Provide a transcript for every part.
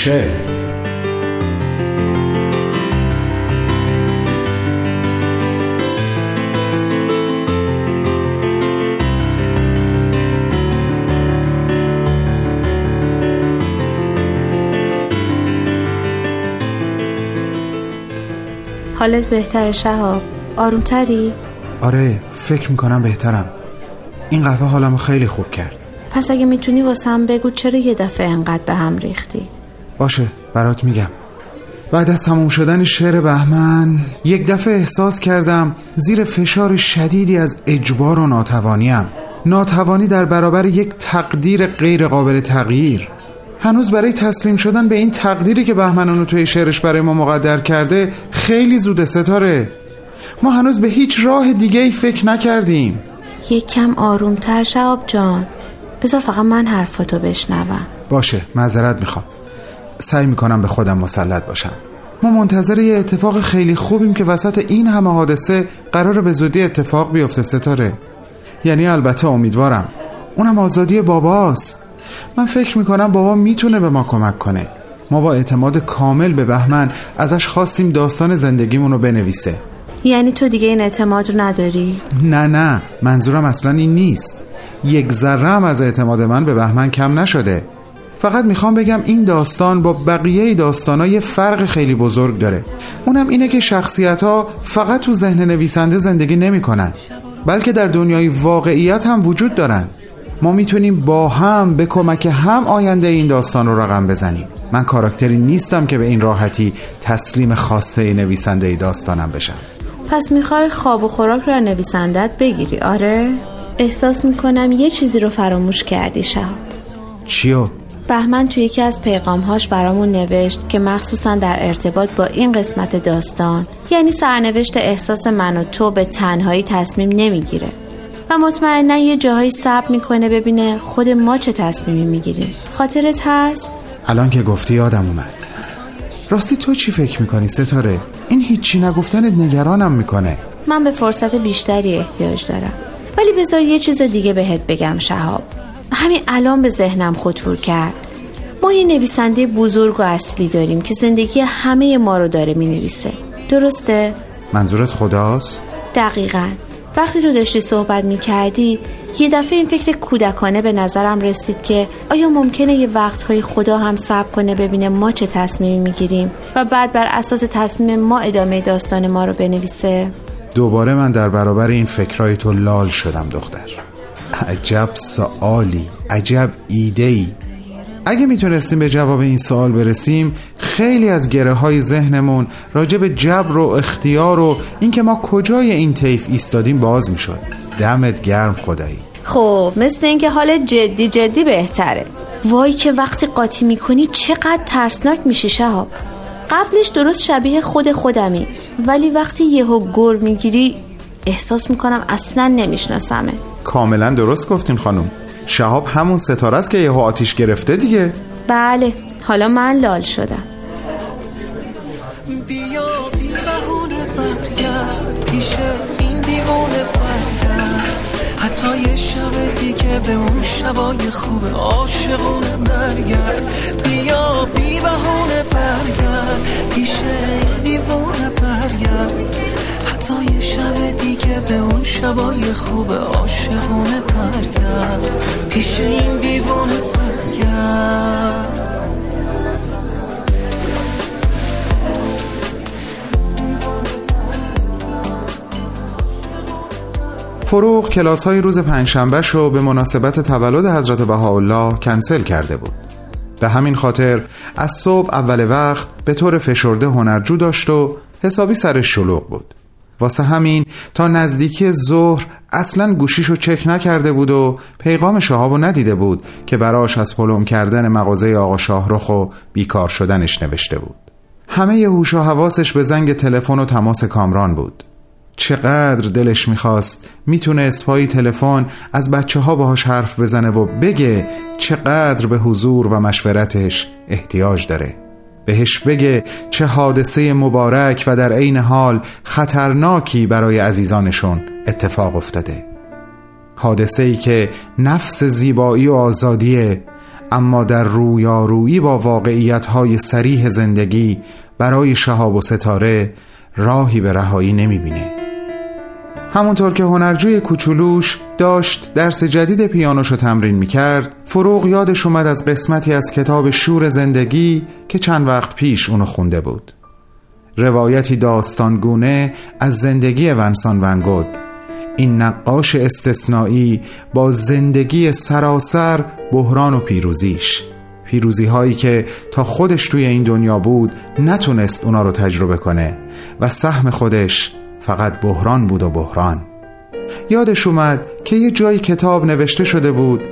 کوچه حالت بهتر شهاب. آرومتری؟ آره فکر می‌کنم بهترم. این قهوه حالمو خیلی خوب کرد. پس اگه می‌تونی واسم بگو چرا یه دفعه انقدر به هم ریختی؟ باشه برات میگم. بعد از تموم شدن شعر بهمن یک دفعه احساس کردم زیر فشار شدیدی از اجبار و ناتوانیم. ناتوانی در برابر یک تقدیر غیر قابل تغییر. هنوز برای تسلیم شدن به این تقدیری که بهمن اونو توی شعرش برای ما مقدر کرده خیلی زود ستاره. ما هنوز به هیچ راه دیگه ای فکر نکردیم. یک کم آرومتر شهاب جان. بذار فقط من حرفاتو بشنوم. باشه معذرت می‌خوام. سعی می‌کنم به خودم مسلط باشم. ما منتظر یه اتفاق خیلی خوبیم که وسط این همه حادثه قرار به زودی اتفاق بیفته ستاره. یعنی البته امیدوارم. اونم آزادی باباست. من فکر می‌کنم بابا می‌تونه به ما کمک کنه. ما با اعتماد کامل به بهمن ازش خواستیم داستان زندگیمون رو بنویسه. یعنی تو دیگه این اعتماد رو نداری؟ نه نه. منظورم اصلا این نیست. یک ذره هم از اعتماد من به بهمن کم نشده. فقط می‌خوام بگم این داستان با بقیه داستان یه فرق خیلی بزرگ داره. اونم اینه که شخصیت ها فقط تو ذهن نویسنده زندگی نمی‌کنن بلکه در دنیای واقعیت هم وجود دارن. ما می‌تونیم با هم به کمک هم آینده این داستان رو رقم بزنیم. من کاراکتری نیستم که به این راحتی تسلیم خواسته نویسنده داستانم بشم. پس می‌خوای خواب و خوراک رو نویسندت بگیری آره؟ احساس می‌کنم یه چیزی رو فراموش کردی شهاب. چیو؟ بهمن توی یکی از پیغامهاش برامون نوشت که مخصوصا در ارتباط با این قسمت داستان یعنی سرنوشت احساس من و تو به تنهایی تصمیم نمی‌گیره و مطمئنا یه جاهایی صبر می‌کنه ببینه خود ما چه تصمیمی می‌گیریم. خاطرت هست؟ الان که گفتی یادم اومد. راستی تو چی فکر می‌کنی ستاره؟ این هیچی نگفتنت نگرانم می‌کنه. من به فرصت بیشتری احتیاج دارم. ولی بذار یه چیز دیگه بهت بگم شهاب. همین الان به ذهنم خطور کرد. ما یه نویسنده بزرگ و اصلی داریم که زندگی همه ما رو داره می نویسه درسته؟ منظورت خداست؟ دقیقا. وقتی تو داشتی صحبت می کردی یه دفعه این فکر کودکانه به نظرم رسید که آیا ممکنه یه وقتهای خدا هم صبر کنه ببینه ما چه تصمیمی می‌گیریم و بعد بر اساس تصمیم ما ادامه داستان ما رو بنویسه؟ دوباره من در برابر این فکرهای تو لال شدم دختر. عجب سوالی عجب ایده ای اگه می‌تونستیم به جواب این سوال برسیم خیلی از گره های ذهنمون راجع به جبر و اختیار و اینکه ما کجای این طیف ایستادیم باز می‌شد. دمت گرم خدایی. خب مثل اینکه حال جدی جدی بهتره. وای که وقتی قاطی می‌کنی چقدر ترسناک میشی شهاب. قبلش درست شبیه خود خودمی ولی وقتی یهو گر می‌گیری احساس می‌کنم اصلا نمیشناسمه. کاملا درست گفتین خانم. شهاب همون ستاره است که یهو آتیش گرفته دیگه. بله حالا من لال شدم. بیا بی بهونه برگرد. پیش این دیوونه برگرد. حتی یه شب دیگه به اون شبای خوب عاشقونه برگرد. بیا بی بهونه برگرد. پیش این اون شبای خوب عاشقونه برگرد پیش این دیوونه برگرد فروغ کلاس های روز پنجشنبه رو به مناسبت تولد حضرت بهاءالله کنسل کرده بود. به همین خاطر از صبح اول وقت به طور فشرده هنرجو داشت و حسابی سرش شلوغ بود. واسه همین تا نزدیکی ظهر اصلا گوشیشو چک نکرده بود و پیغام شهابو ندیده بود که براش از پلم کردن مغازه آقا شاهرخ و بیکار شدنش نوشته بود. همه هوش و حواسش به زنگ تلفن و تماس کامران بود. چقدر دلش می‌خواست می‌تونه اسپایی تلفن از بچه ها باهاش حرف بزنه و بگه چقدر به حضور و مشورتش احتیاج داره. بهش بگه چه حادثه مبارک و در عین حال خطرناکی برای عزیزانشون اتفاق افتاده. حادثه ای که نفس زیبایی و آزادی اما در رویارویی با واقعیت های سریح زندگی برای شهاب و ستاره راهی به رهایی نمی‌بینه. همونطور که هنرجوی کوچولوش داشت درس جدید پیانوشو تمرین می‌کرد. فروغ یادش اومد از قسمتی از کتاب شور زندگی که چند وقت پیش اونو خونده بود. روایتی داستانگونه از زندگی ونسان ونگود این نقاش استثنایی با زندگی سراسر بحران و پیروزیش. پیروزی هایی که تا خودش توی این دنیا بود نتونست اونا رو تجربه کنه و سهم خودش فقط بحران بود و بحران. یادش اومد که یه جایی کتاب نوشته شده بود.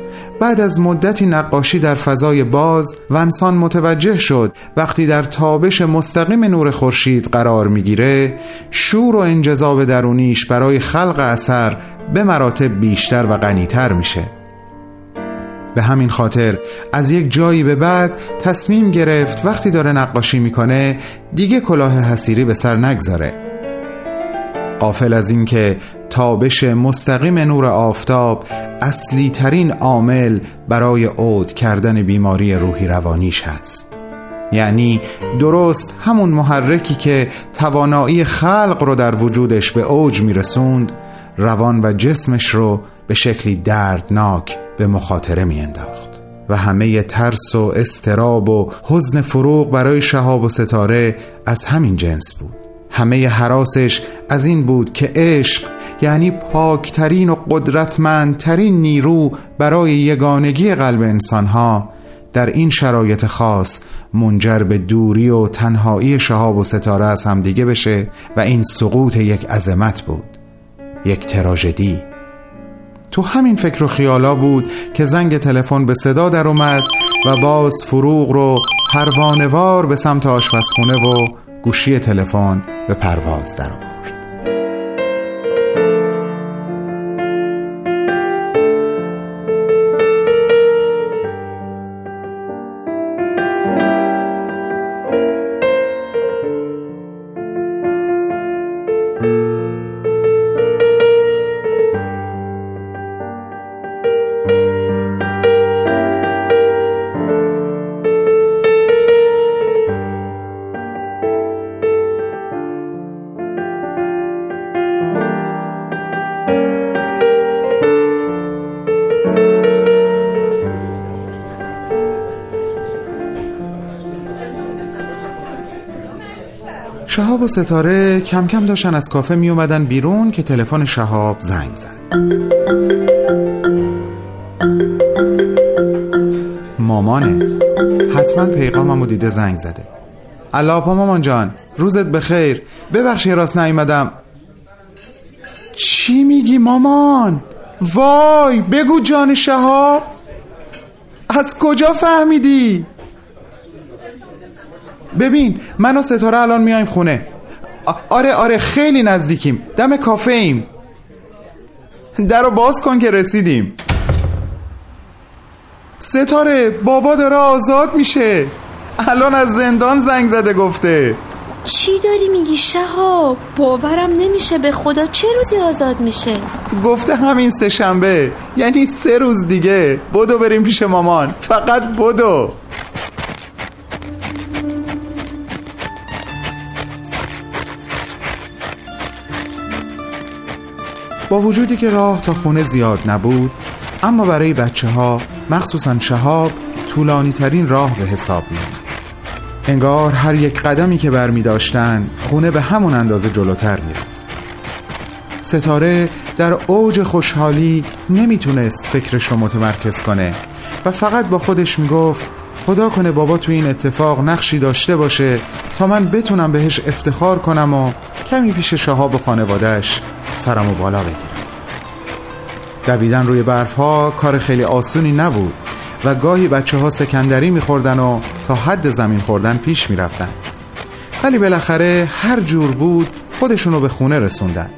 بعد از مدتی نقاشی در فضای باز ونسان متوجه شد. وقتی در تابش مستقیم نور خورشید قرار می‌گیره شور و انجذاب درونیش برای خلق اثر به مراتب بیشتر و غنیتر میشه. به همین خاطر از یک جایی به بعد تصمیم گرفت وقتی داره نقاشی می‌کنه دیگه کلاه حسیری به سر نگذاره. قافل از اینکه تابش مستقیم نور آفتاب اصلی ترین عامل برای عود کردن بیماری روحی روانیش هست. یعنی درست همون محرکی که توانایی خلق رو در وجودش به اوج میرسوند روان و جسمش رو به شکلی دردناک به مخاطره میانداخت. و همه ترس و استراب و حزن فروغ برای شهاب و ستاره از همین جنس بود. همه حراسش از این بود که عشق یعنی پاکترین و قدرتمندترین نیرو برای یگانگی قلب انسانها در این شرایط خاص منجر به دوری و تنهایی شهاب و ستاره از همدیگه بشه و این سقوط یک عظمت بود یک تراژدی. تو همین فکر و خیالا بود که زنگ تلفن به صدا در اومد و باز فروغ رو پروانوار به سمت آشپزخونه و گوشی تلفن به پرواز در شهاب و ستاره کم کم داشتن از کافه می اومدن بیرون که تلفن شهاب زنگ زد. مامانه حتما پیغاممو دیده زنگ زده. علاپا مامان جان روزت بخیر. ببخشی راست نیومدم. چی میگی مامان؟ وای بگو جان شهاب. از کجا فهمیدی؟ ببین من و ستاره الان میایم خونه. آره آره خیلی نزدیکیم. دم کافه ایم در رو باز کن که رسیدیم. ستاره بابا داره آزاد میشه. الان از زندان زنگ زده گفته. چی داری میگی شهاب؟ باورم نمیشه به خدا چه روزی آزاد میشه؟ گفته همین سه شنبه یعنی سه روز دیگه. بدو بریم پیش مامان. فقط بدو. با وجودی که راه تا خونه زیاد نبود اما برای بچه ها مخصوصا شهاب طولانی ترین راه به حساب می انگار هر یک قدمی که بر می داشتن خونه به همون اندازه جلوتر می رفت ستاره در اوج خوشحالی نمی‌تونست فکرش رو متمرکز کنه و فقط با خودش می‌گفت خدا کنه بابا تو این اتفاق نقشی داشته باشه تا من بتونم بهش افتخار کنم و کمی پیش شهاب و خانوادهش سرمو بالا بگیرم. دویدن روی برف ها کار خیلی آسونی نبود و گاهی بچه ها سکندری میخوردن و تا حد زمین خوردن پیش می‌رفتن. ولی بالاخره هر جور بود خودشونو به خونه رسوندن.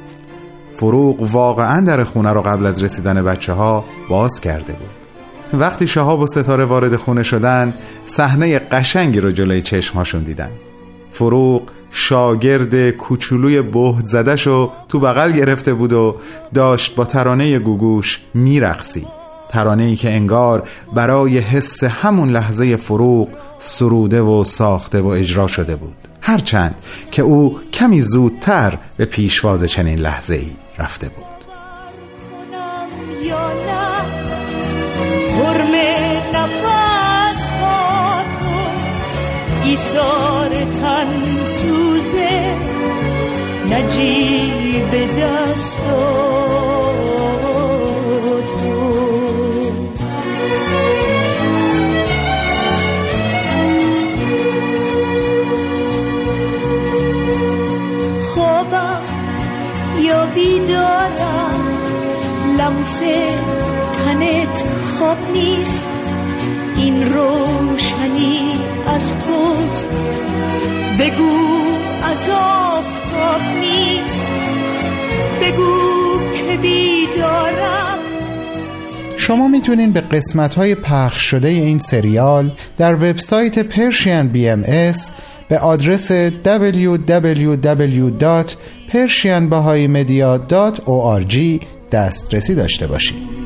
فروغ واقعا در خونه رو قبل از رسیدن بچه ها باز کرده بود. وقتی شهاب و ستاره وارد خونه شدن صحنه قشنگی رو جلوی چشمهاشون دیدن. فروغ شاگرد کوچولوی بهد زدش و تو بغل گرفته بود و داشت با ترانه گوگوش میرقصی. ترانه ای که انگار برای حس همون لحظه فروغ سروده و ساخته و اجرا شده بود. هرچند که او کمی زودتر به پیشواز چنین لحظه ای رفته بود. ایسار تن سوزه نجیب بیدارم لمس تنت خواب نیست. این روشنی از توست. بگو از آفتاب نیست. بگو که بیدارم. شما می‌تونین به قسمت های پخش شده این سریال در وبسایت پرشین بی ام اس به آدرس www.persianbahaimedia.org دسترسی داشته باشید.